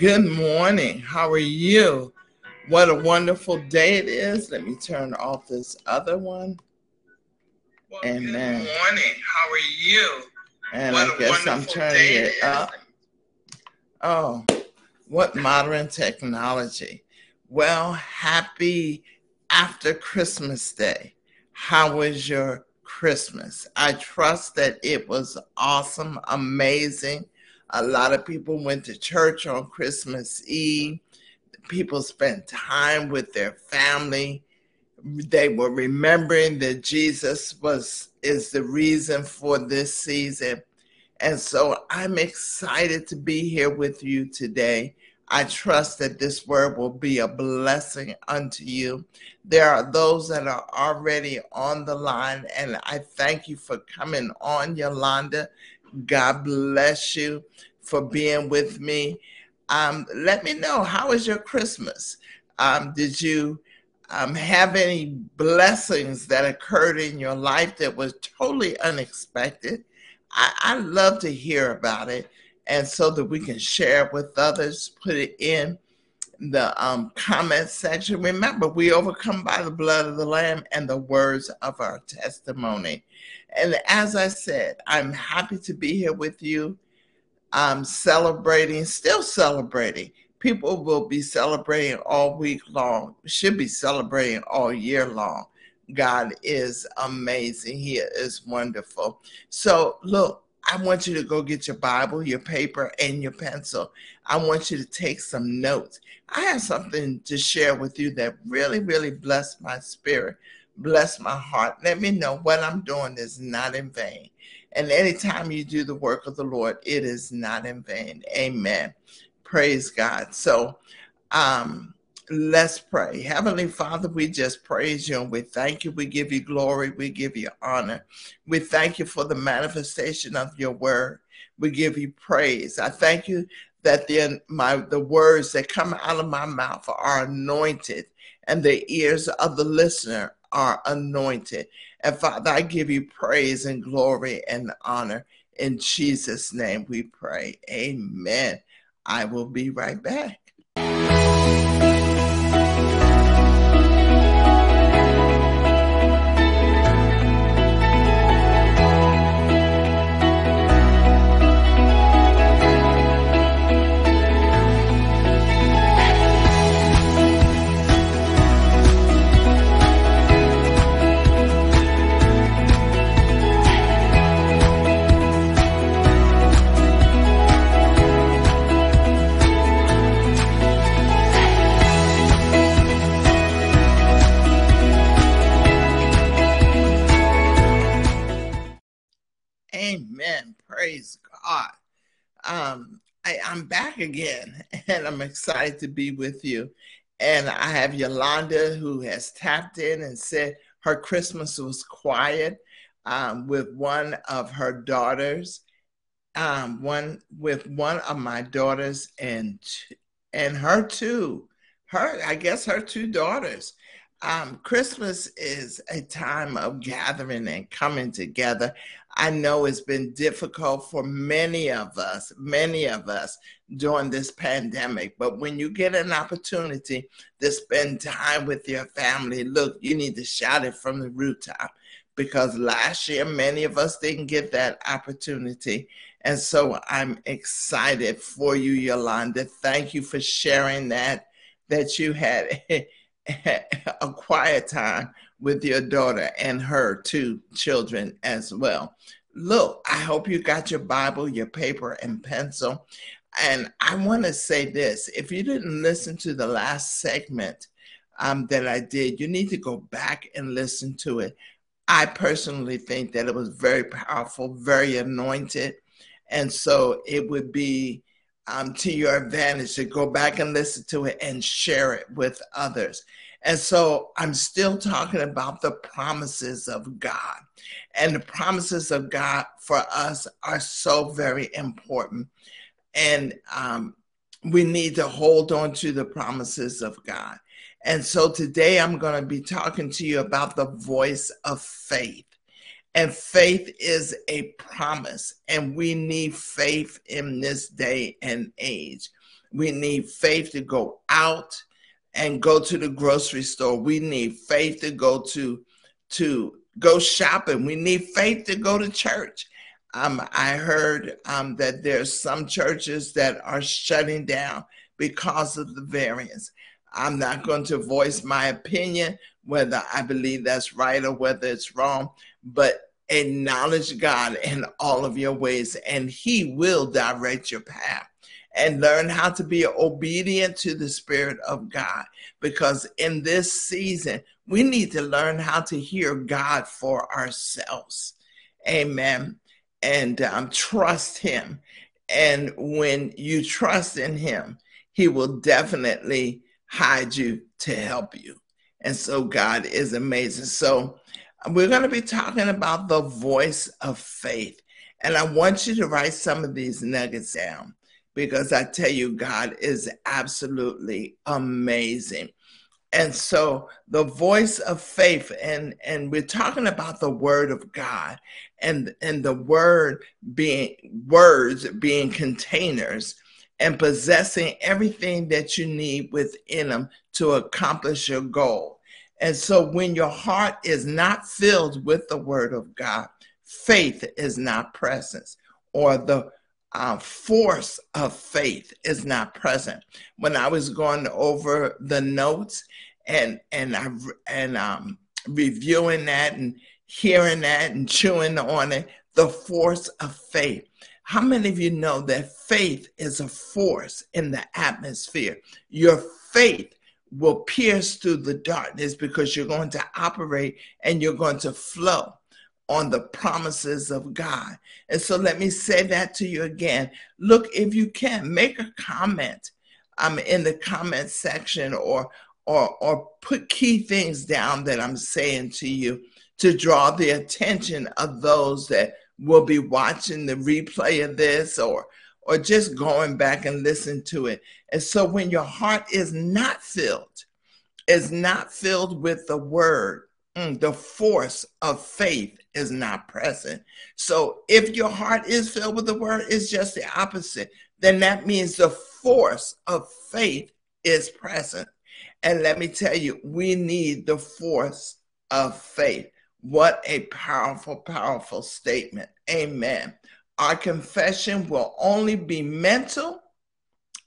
Good morning. How are you? What a wonderful day it is. Let me turn off this other one. Well, and good then, morning. How are you? And what I guess I'm turning it up. Oh, what modern technology. Well, happy after Christmas Day. How was your Christmas? I trust that it was awesome, amazing. A lot of people went to church on Christmas Eve. People spent time with their family. They were remembering that Jesus was is the reason for this season. And so I'm excited to be here with you today. I trust that this word will be a blessing unto you. There are those that are already on the line, and I thank you for coming on, Yolanda. God bless you for being with me. Um, let me know how was your Christmas? Um, did you um, have any blessings that occurred in your life that was totally unexpected? I, I love to hear about it, and so that we can share it with others. Put it in the um, comment section. Remember, we overcome by the blood of the Lamb and the words of our testimony. And as I said, I'm happy to be here with you. I'm celebrating, still celebrating. People will be celebrating all week long, should be celebrating all year long. God is amazing. He is wonderful. So, look, I want you to go get your Bible, your paper, and your pencil. I want you to take some notes. I have something to share with you that really, really blessed my spirit, blessed my heart. Let me know what I'm doing is not in vain. And anytime you do the work of the Lord, it is not in vain. Amen. Praise God. So, um, Let's pray. Heavenly Father, we just praise you and we thank you. We give you glory. We give you honor. We thank you for the manifestation of your word. We give you praise. I thank you that the, my, the words that come out of my mouth are anointed and the ears of the listener are anointed. And Father, I give you praise and glory and honor. In Jesus' name we pray. Amen. I will be right back. Um, I, I'm back again and I'm excited to be with you. And I have Yolanda who has tapped in and said her Christmas was quiet um, with one of her daughters, um, one with one of my daughters and and her two, her I guess her two daughters. Um, Christmas is a time of gathering and coming together. I know it's been difficult for many of us, many of us during this pandemic. But when you get an opportunity to spend time with your family, look, you need to shout it from the rooftop because last year many of us didn't get that opportunity. And so I'm excited for you, Yolanda. Thank you for sharing that, that you had a quiet time with your daughter and her two children as well. Look, I hope you got your Bible, your paper, and pencil. And I want to say this if you didn't listen to the last segment um, that I did, you need to go back and listen to it. I personally think that it was very powerful, very anointed. And so it would be um, to your advantage to go back and listen to it and share it with others. And so I'm still talking about the promises of God. And the promises of God for us are so very important. And um, we need to hold on to the promises of God. And so today I'm going to be talking to you about the voice of faith. And faith is a promise, and we need faith in this day and age. We need faith to go out and go to the grocery store. We need faith to go to to go shopping. We need faith to go to church. Um, I heard um, that there's some churches that are shutting down because of the variants. I'm not going to voice my opinion whether I believe that's right or whether it's wrong, but acknowledge God in all of your ways, and He will direct your path. And learn how to be obedient to the Spirit of God. Because in this season, we need to learn how to hear God for ourselves. Amen. And um, trust Him. And when you trust in Him, He will definitely hide you to help you. And so God is amazing. So we're going to be talking about the voice of faith. And I want you to write some of these nuggets down because I tell you, God is absolutely amazing. And so the voice of faith, and, and we're talking about the word of God and, and the word being words being containers and possessing everything that you need within them to accomplish your goal. And so when your heart is not filled with the word of God, faith is not present, or the uh, force of faith is not present. When I was going over the notes and and I and um, reviewing that and hearing that and chewing on it, the force of faith. How many of you know that faith is a force in the atmosphere? Your faith will pierce through the darkness because you're going to operate and you're going to flow on the promises of God. And so let me say that to you again. Look, if you can, make a comment um, in the comment section or or or put key things down that I'm saying to you to draw the attention of those that will be watching the replay of this or or just going back and listen to it. And so when your heart is not filled, is not filled with the word, mm, the force of faith is not present. So if your heart is filled with the word, it's just the opposite. Then that means the force of faith is present. And let me tell you, we need the force of faith. What a powerful, powerful statement. Amen. Our confession will only be mental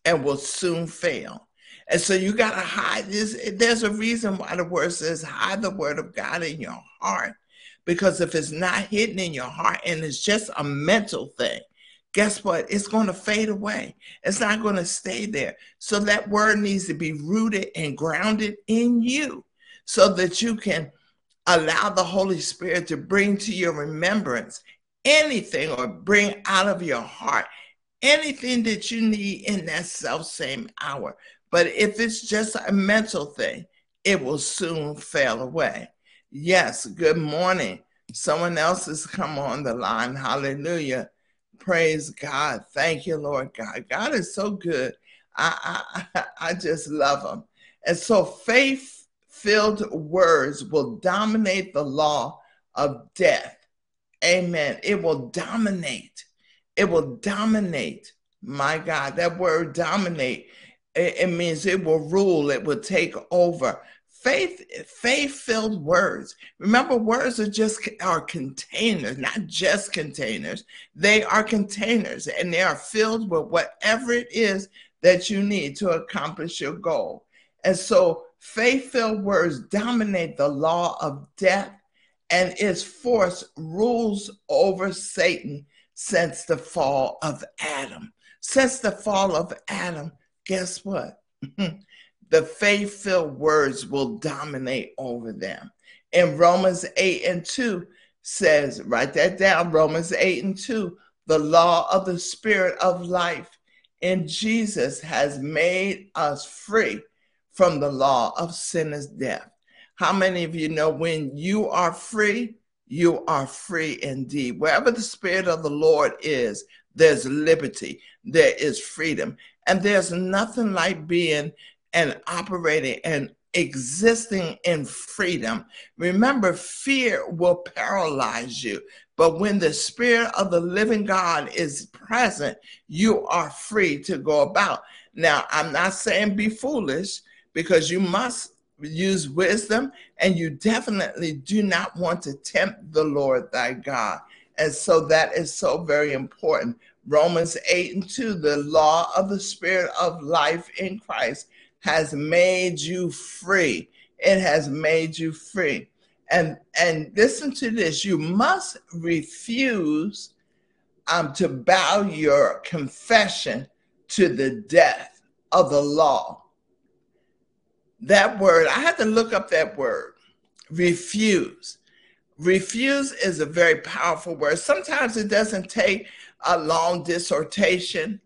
and will soon fail. And so you got to hide this. There's a reason why the word says hide the word of God in your heart. Because if it's not hidden in your heart and it's just a mental thing, guess what? It's going to fade away. It's not going to stay there. So that word needs to be rooted and grounded in you so that you can allow the Holy Spirit to bring to your remembrance anything or bring out of your heart anything that you need in that self same hour. But if it's just a mental thing, it will soon fail away. Yes, good morning. Someone else has come on the line. Hallelujah. Praise God. Thank you, Lord God. God is so good. I, I, I just love him. And so faith filled words will dominate the law of death. Amen. It will dominate. It will dominate. My God, that word dominate, it, it means it will rule, it will take over. Faith, faith-filled words. Remember, words are just are containers, not just containers. They are containers, and they are filled with whatever it is that you need to accomplish your goal. And so Faith filled words dominate the law of death, and its force rules over Satan since the fall of Adam. Since the fall of Adam, guess what? the faith filled words will dominate over them. In Romans 8 and 2 says, write that down Romans 8 and 2 the law of the spirit of life in Jesus has made us free from the law of sinner's death. How many of you know when you are free, you are free indeed? Wherever the Spirit of the Lord is, there's liberty, there is freedom. And there's nothing like being and operating and existing in freedom. Remember, fear will paralyze you. But when the Spirit of the living God is present, you are free to go about. Now, I'm not saying be foolish because you must use wisdom and you definitely do not want to tempt the Lord thy God. And so that is so very important. Romans 8 and 2, the law of the spirit of life in Christ has made you free. It has made you free. And and listen to this, you must refuse um, to bow your confession to the death of the law. That word, I had to look up that word, refuse. Refuse is a very powerful word. Sometimes it doesn't take a long dissertation.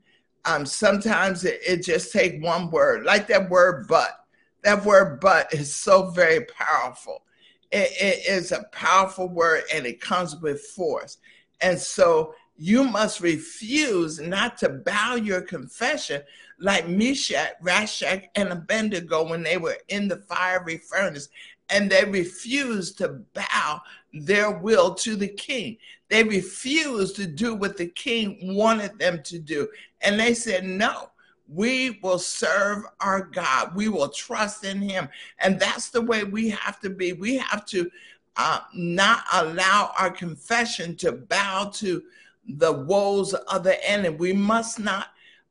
Um, sometimes it, it just takes one word, like that word but. That word but is so very powerful. It, it is a powerful word and it comes with force. And so you must refuse not to bow your confession like Meshach, Rashach, and Abednego when they were in the fiery furnace. And they refused to bow their will to the king. They refused to do what the king wanted them to do. And they said, No, we will serve our God. We will trust in him. And that's the way we have to be. We have to uh, not allow our confession to bow to the woes of the enemy. We must not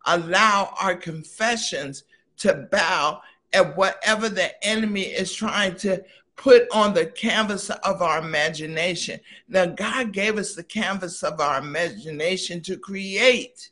allow our confessions to bow at whatever the enemy is trying to put on the canvas of our imagination. Now, God gave us the canvas of our imagination to create,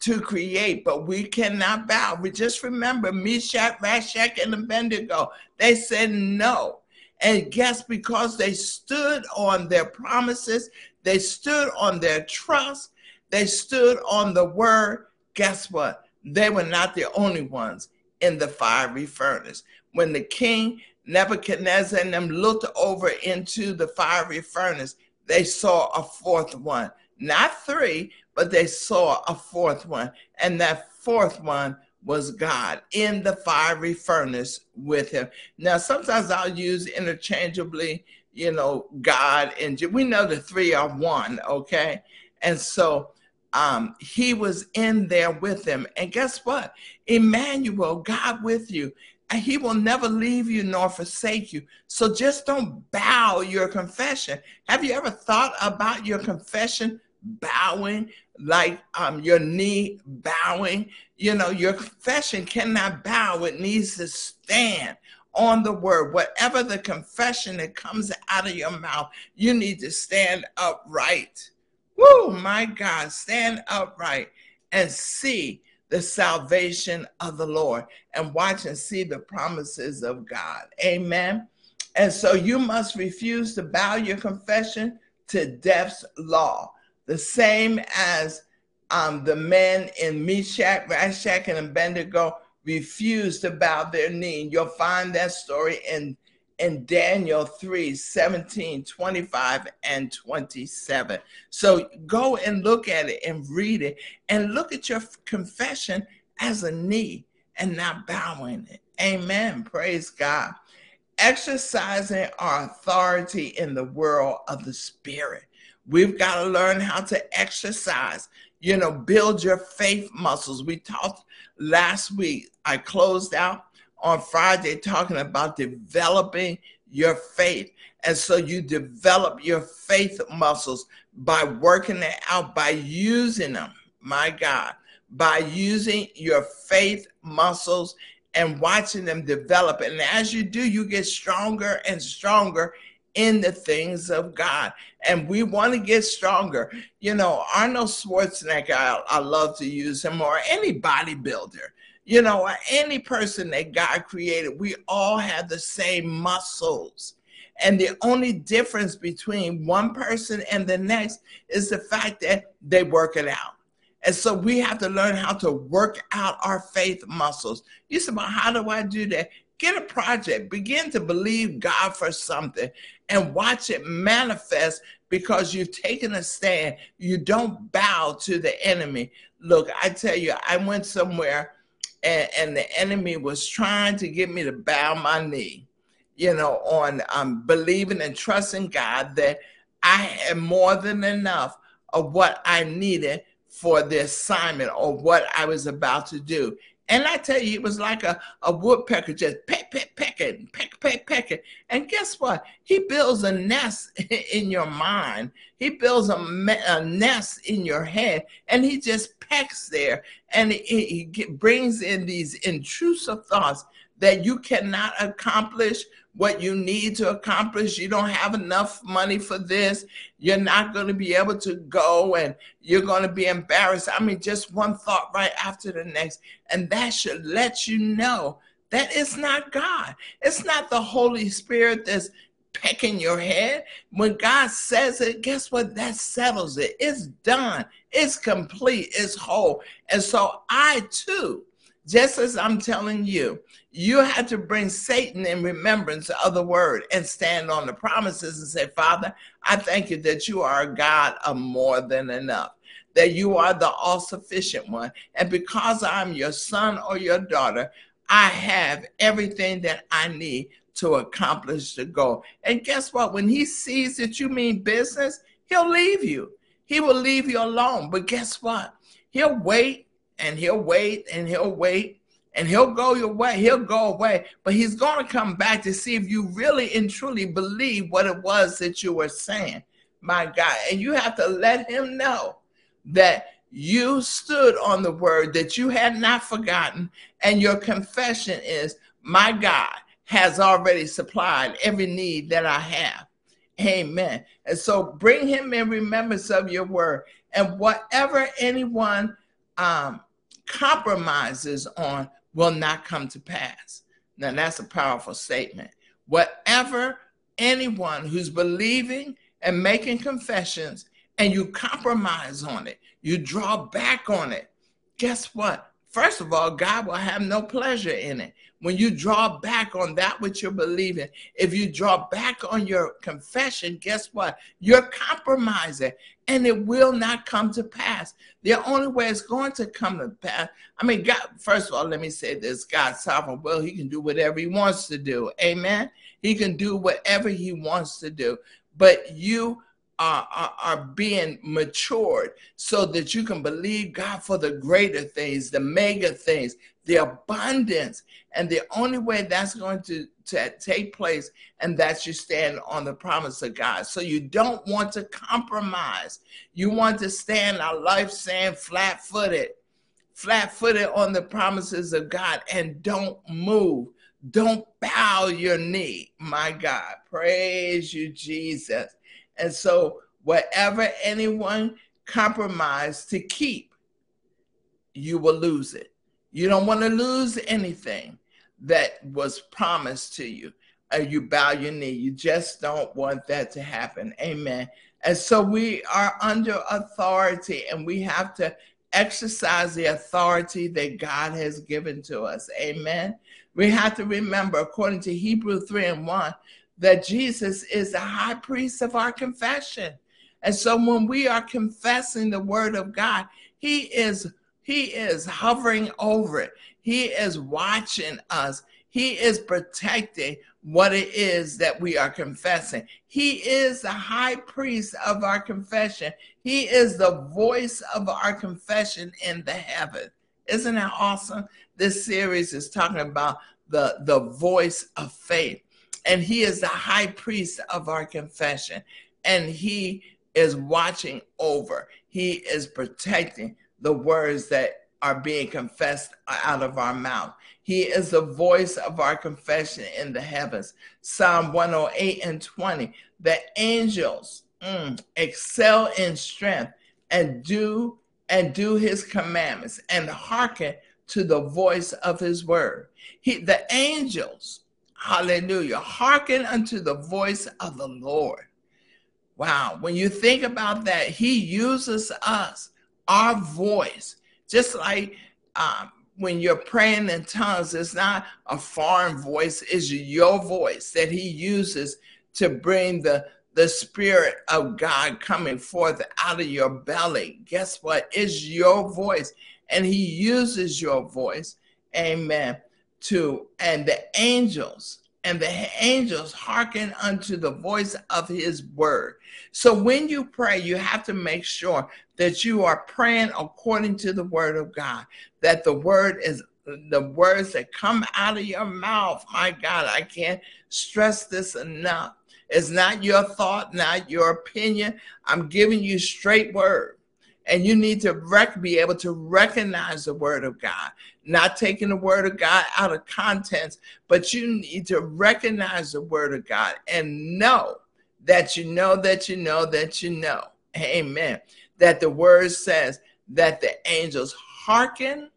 to create, but we cannot bow. We just remember Meshach, Rashach, and Abednego. They said no. And guess because they stood on their promises, they stood on their trust, they stood on the word. Guess what? They were not the only ones in the fiery furnace. When the king Nebuchadnezzar and them looked over into the fiery furnace, they saw a fourth one. Not three, but they saw a fourth one. And that fourth one was God in the fiery furnace with him. Now, sometimes I'll use interchangeably, you know, God and we know the three are one, okay? And so um, he was in there with them. And guess what? Emmanuel, God with you and he will never leave you nor forsake you. So just don't bow your confession. Have you ever thought about your confession bowing, like um, your knee bowing? You know, your confession cannot bow, it needs to stand on the word. Whatever the confession that comes out of your mouth, you need to stand upright. Woo, my God, stand upright and see the salvation of the Lord and watch and see the promises of God. Amen. And so you must refuse to bow your confession to death's law, the same as um, the men in Meshach, Rashach, and Abednego refused to bow their knee. You'll find that story in in Daniel 3 17, 25, and 27. So go and look at it and read it and look at your confession as a knee and not bowing. Amen. Praise God. Exercising our authority in the world of the spirit. We've got to learn how to exercise, you know, build your faith muscles. We talked last week. I closed out on Friday talking about developing your faith. And so you develop your faith muscles by working it out, by using them, my God, by using your faith muscles and watching them develop. And as you do, you get stronger and stronger in the things of God. And we want to get stronger. You know, Arnold Schwarzenegger, I, I love to use him, or any bodybuilder you know, any person that God created, we all have the same muscles. And the only difference between one person and the next is the fact that they work it out. And so we have to learn how to work out our faith muscles. You said, well, how do I do that? Get a project, begin to believe God for something and watch it manifest because you've taken a stand. You don't bow to the enemy. Look, I tell you, I went somewhere and, and the enemy was trying to get me to bow my knee, you know, on um, believing and trusting God that I had more than enough of what I needed for the assignment or what I was about to do. And I tell you, it was like a, a woodpecker just peck, pecking, peck, peck, pecking. And guess what? He builds a nest in your mind. He builds a, a nest in your head, and he just pecks there. And he, he brings in these intrusive thoughts that you cannot accomplish what you need to accomplish. You don't have enough money for this. You're not going to be able to go and you're going to be embarrassed. I mean, just one thought right after the next. And that should let you know that it's not God. It's not the Holy Spirit that's pecking your head. When God says it, guess what? That settles it. It's done. It's complete. It's whole. And so I too, just as I'm telling you, you have to bring Satan in remembrance of the word and stand on the promises and say, Father, I thank you that you are a God of more than enough, that you are the all sufficient one. And because I'm your son or your daughter, I have everything that I need to accomplish the goal. And guess what? When he sees that you mean business, he'll leave you. He will leave you alone. But guess what? He'll wait and he'll wait and he'll wait and he'll go your way. He'll go away, but he's going to come back to see if you really and truly believe what it was that you were saying. My God. And you have to let him know that you stood on the word that you had not forgotten. And your confession is, My God has already supplied every need that I have. Amen. And so bring him in remembrance of your word. And whatever anyone um, compromises on, will not come to pass. Now, that's a powerful statement. Whatever anyone who's believing and making confessions and you compromise on it, you draw back on it, guess what? First of all, God will have no pleasure in it. When you draw back on that which you're believing, if you draw back on your confession, guess what? You're compromising and it will not come to pass. The only way it's going to come to pass, I mean, God, first of all, let me say this God's sovereign will, He can do whatever He wants to do. Amen. He can do whatever He wants to do. But you are, are, being matured so that you can believe God for the greater things, the mega things, the abundance. And the only way that's going to, to take place, and that's you stand on the promise of God. So you don't want to compromise. You want to stand our life saying flat footed, flat footed on the promises of God and don't move. Don't bow your knee. My God, praise you, Jesus. And so, whatever anyone compromise to keep, you will lose it. You don't want to lose anything that was promised to you. You bow your knee. You just don't want that to happen. Amen. And so we are under authority and we have to exercise the authority that God has given to us. Amen. We have to remember, according to Hebrew 3 and 1, that Jesus is the high priest of our confession. And so when we are confessing the word of God, he is he is hovering over it. He is watching us. He is protecting what it is that we are confessing. He is the high priest of our confession. He is the voice of our confession in the heaven. Isn't that awesome? This series is talking about the, the voice of faith and he is the high priest of our confession and he is watching over he is protecting the words that are being confessed out of our mouth. He is the voice of our confession in the heavens. Psalm 108 and 20 the angels mm, excel in strength and do and do his commandments and hearken to the voice of his word. He the angels Hallelujah. Hearken unto the voice of the Lord. Wow. When you think about that, he uses us, our voice, just like um, when you're praying in tongues, it's not a foreign voice, it's your voice that he uses to bring the, the spirit of God coming forth out of your belly. Guess what? It's your voice. And he uses your voice. Amen to, and the angels, and the angels hearken unto the voice of his word. So when you pray, you have to make sure that you are praying according to the word of God, that the word is the words that come out of your mouth. My God, I can't stress this enough. It's not your thought, not your opinion. I'm giving you straight word. And you need to rec- be able to recognize the word of God, not taking the word of God out of context, but you need to recognize the word of God and know that you know that you know that you know. Amen. That the word says that the angels hearken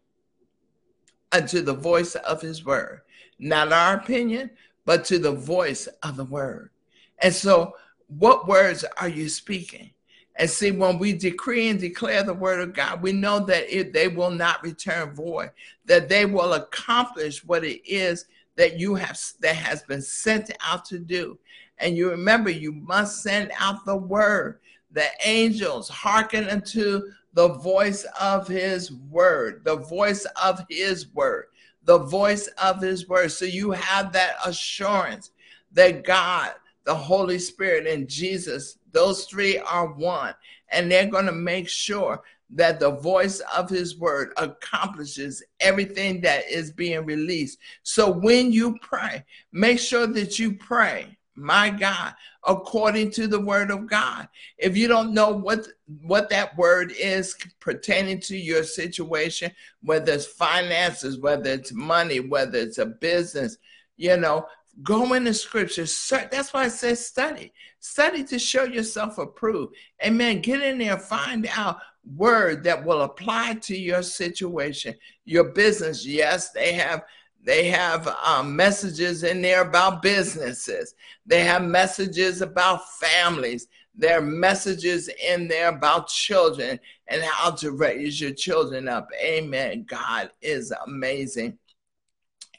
unto the voice of his word. Not our opinion, but to the voice of the word. And so, what words are you speaking? And see, when we decree and declare the word of God, we know that it, they will not return void, that they will accomplish what it is that you have that has been sent out to do. And you remember, you must send out the word. The angels hearken unto the voice of his word, the voice of his word, the voice of his word. So you have that assurance that God, the Holy Spirit, and Jesus, those three are one. And they're going to make sure that the voice of his word accomplishes everything that is being released. So when you pray, make sure that you pray my God, according to the word of God. If you don't know what what that word is pertaining to your situation, whether it's finances, whether it's money, whether it's a business, you know, go in the scriptures. That's why I said study. Study to show yourself approved. Amen. Get in there, find out word that will apply to your situation, your business. Yes, they have they have um, messages in there about businesses. They have messages about families. There are messages in there about children and how to raise your children up. Amen. God is amazing.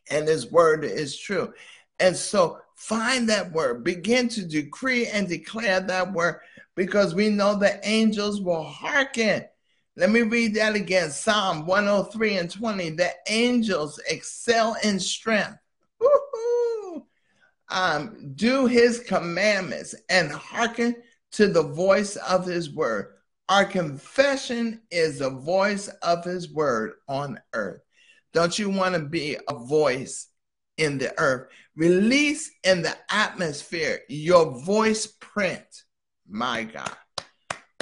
And his word is true. And so find that word, begin to decree and declare that word because we know the angels will hearken let me read that again. Psalm 103 and 20. The angels excel in strength. Um, do his commandments and hearken to the voice of his word. Our confession is the voice of his word on earth. Don't you want to be a voice in the earth? Release in the atmosphere your voice print. My God.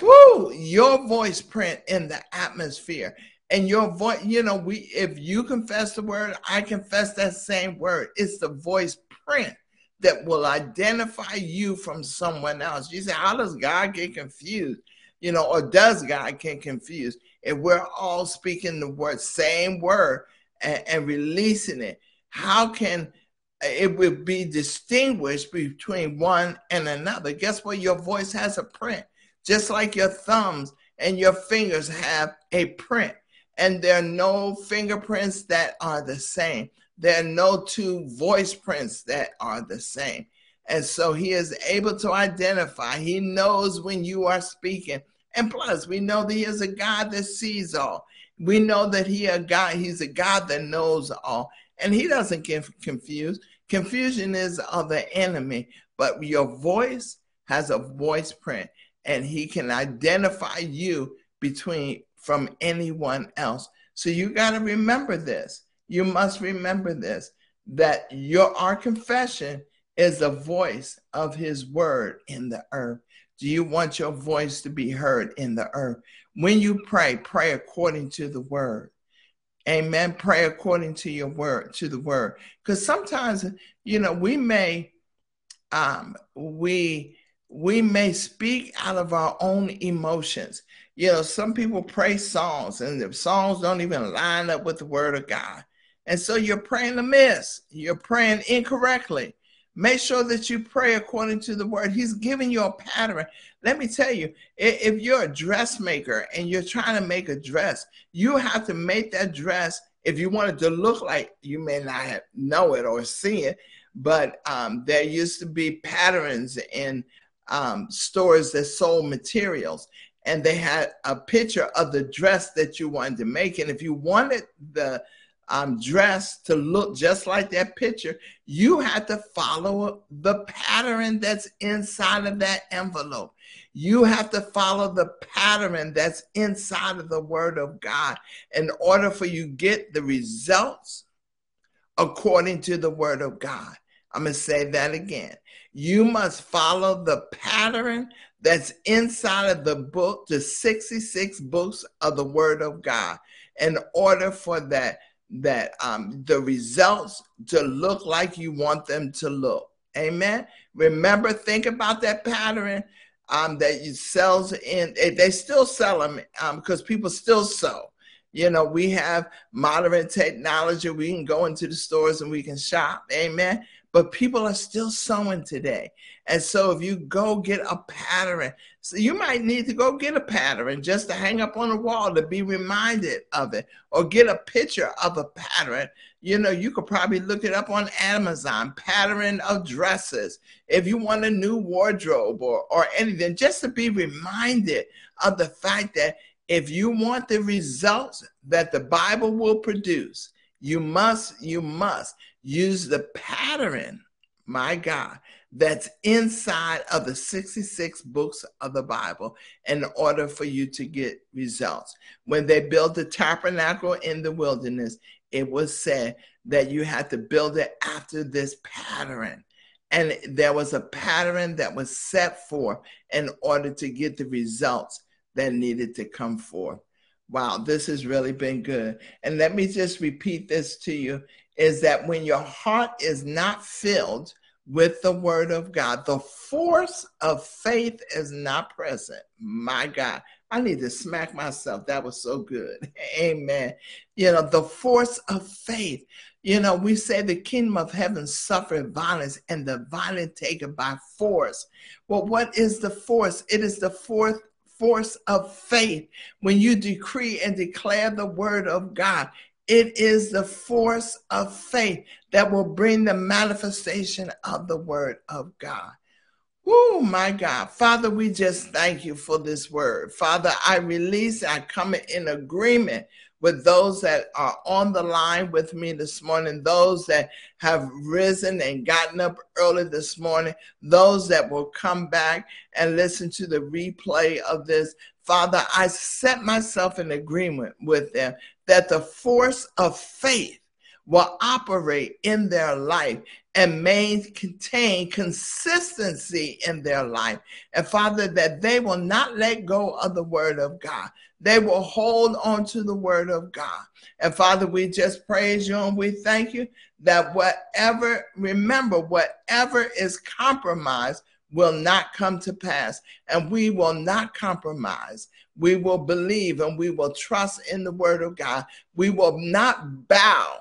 Woo! Your voice print in the atmosphere. And your voice, you know, we if you confess the word, I confess that same word. It's the voice print that will identify you from someone else. You say, how does God get confused? You know, or does God get confused? If we're all speaking the word, same word, and, and releasing it, how can it will be distinguished between one and another? Guess what? Your voice has a print just like your thumbs and your fingers have a print. And there are no fingerprints that are the same. There are no two voice prints that are the same. And so he is able to identify. He knows when you are speaking. And plus, we know that he is a God that sees all. We know that he a God, he's a God that knows all. And he doesn't get confused. Confusion is of the enemy, but your voice has a voice print and he can identify you between from anyone else. So you got to remember this. You must remember this that your our confession is the voice of his word in the earth. Do you want your voice to be heard in the earth? When you pray, pray according to the word. Amen. Pray according to your word, to the word. Because sometimes, you know, we may um we we may speak out of our own emotions. You know, some people pray songs and the songs don't even line up with the word of God. And so you're praying amiss, you're praying incorrectly. Make sure that you pray according to the word. He's giving you a pattern. Let me tell you, if you're a dressmaker and you're trying to make a dress, you have to make that dress. If you want it to look like you may not know it or see it, but um, there used to be patterns in um, stores that sold materials and they had a picture of the dress that you wanted to make. And if you wanted the um, dressed to look just like that picture, you have to follow the pattern that's inside of that envelope. You have to follow the pattern that's inside of the Word of God in order for you get the results according to the Word of God. I'm going to say that again. You must follow the pattern that's inside of the book, the 66 books of the Word of God, in order for that that um, the results to look like you want them to look. Amen. Remember, think about that pattern um, that you sells in. They still sell them um, because people still sew. You know, we have modern technology. We can go into the stores and we can shop. Amen but people are still sewing today. And so if you go get a pattern, so you might need to go get a pattern just to hang up on the wall to be reminded of it, or get a picture of a pattern. You know, you could probably look it up on Amazon, pattern of dresses. If you want a new wardrobe or, or anything, just to be reminded of the fact that if you want the results that the Bible will produce, you must, you must use the pattern, my God, that's inside of the 66 books of the Bible in order for you to get results. When they built the tabernacle in the wilderness, it was said that you had to build it after this pattern. And there was a pattern that was set forth in order to get the results that needed to come forth. Wow, this has really been good. And let me just repeat this to you is that when your heart is not filled with the word of God, the force of faith is not present. My God, I need to smack myself. That was so good. Amen. You know, the force of faith. You know, we say the kingdom of heaven suffered violence and the violent taken by force. Well, what is the force? It is the fourth force of faith. When you decree and declare the word of God, it is the force of faith that will bring the manifestation of the word of God. Oh my God. Father, we just thank you for this word. Father, I release, I come in agreement with those that are on the line with me this morning, those that have risen and gotten up early this morning, those that will come back and listen to the replay of this. Father, I set myself in agreement with them that the force of faith will operate in their life and maintain consistency in their life. And Father, that they will not let go of the word of God. They will hold on to the word of God. And Father, we just praise you and we thank you that whatever, remember, whatever is compromised will not come to pass. And we will not compromise. We will believe and we will trust in the word of God. We will not bow.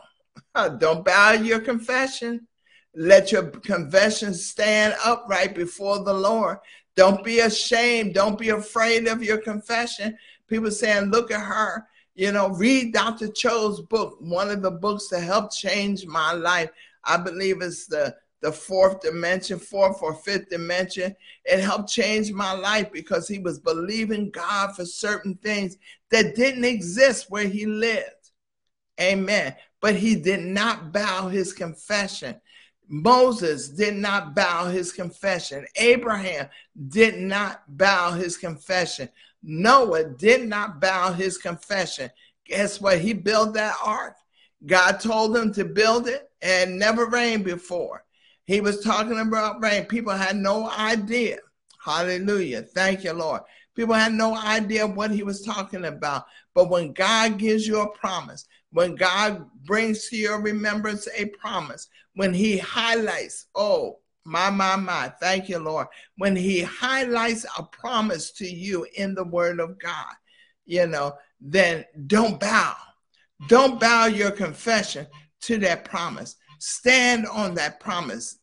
Don't bow your confession. Let your confession stand upright before the Lord. Don't be ashamed. Don't be afraid of your confession. People saying, look at her. You know, read Dr. Cho's book, one of the books that helped change my life. I believe it's the the fourth dimension, fourth or fifth dimension. It helped change my life because he was believing God for certain things that didn't exist where he lived. Amen. But he did not bow his confession. Moses did not bow his confession. Abraham did not bow his confession. Noah did not bow his confession. Guess what? He built that ark. God told him to build it and never rained before. He was talking about rain. People had no idea. Hallelujah. Thank you, Lord. People had no idea what he was talking about. But when God gives you a promise, when God brings to your remembrance a promise, when he highlights, oh, my, my, my, thank you, Lord. When he highlights a promise to you in the word of God, you know, then don't bow. Don't bow your confession to that promise. Stand on that promise,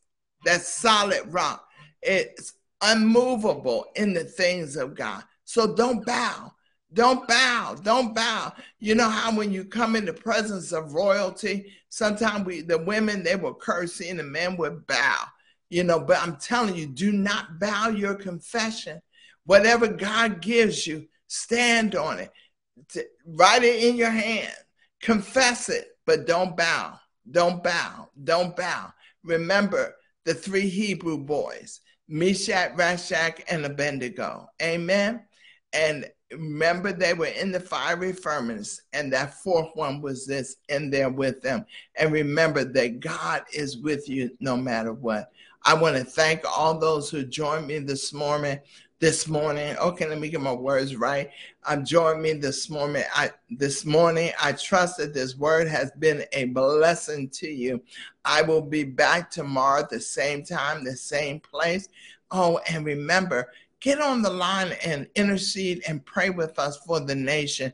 that solid rock. It's unmovable in the things of God. So don't bow. Don't bow. Don't bow. You know how when you come in the presence of royalty, sometimes we the women they will curse and the men would bow. You know, but I'm telling you, do not bow your confession. Whatever God gives you, stand on it. Write it in your hand. Confess it but don't bow. Don't bow. Don't bow. Remember the three Hebrew boys, Meshach, Rashach, and Abednego. Amen. And remember they were in the fiery furnace and that fourth one was this in there with them and remember that god is with you no matter what i want to thank all those who joined me this morning this morning okay let me get my words right uh, i'm joined me this morning i this morning i trust that this word has been a blessing to you i will be back tomorrow at the same time the same place oh and remember get on the line and intercede and pray with us for the nation.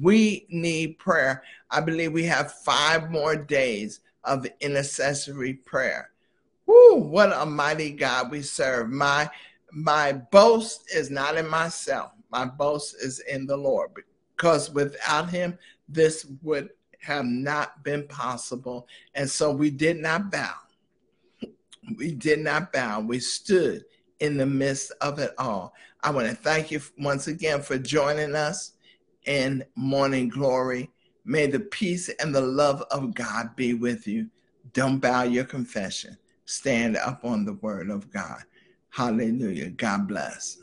We need prayer. I believe we have five more days of intercessory prayer. Whoo, what a mighty God we serve. My my boast is not in myself. My boast is in the Lord because without him this would have not been possible. And so we did not bow. We did not bow. We stood in the midst of it all. I want to thank you once again for joining us in Morning Glory. May the peace and the love of God be with you. Don't bow your confession. Stand up on the word of God. Hallelujah. God bless.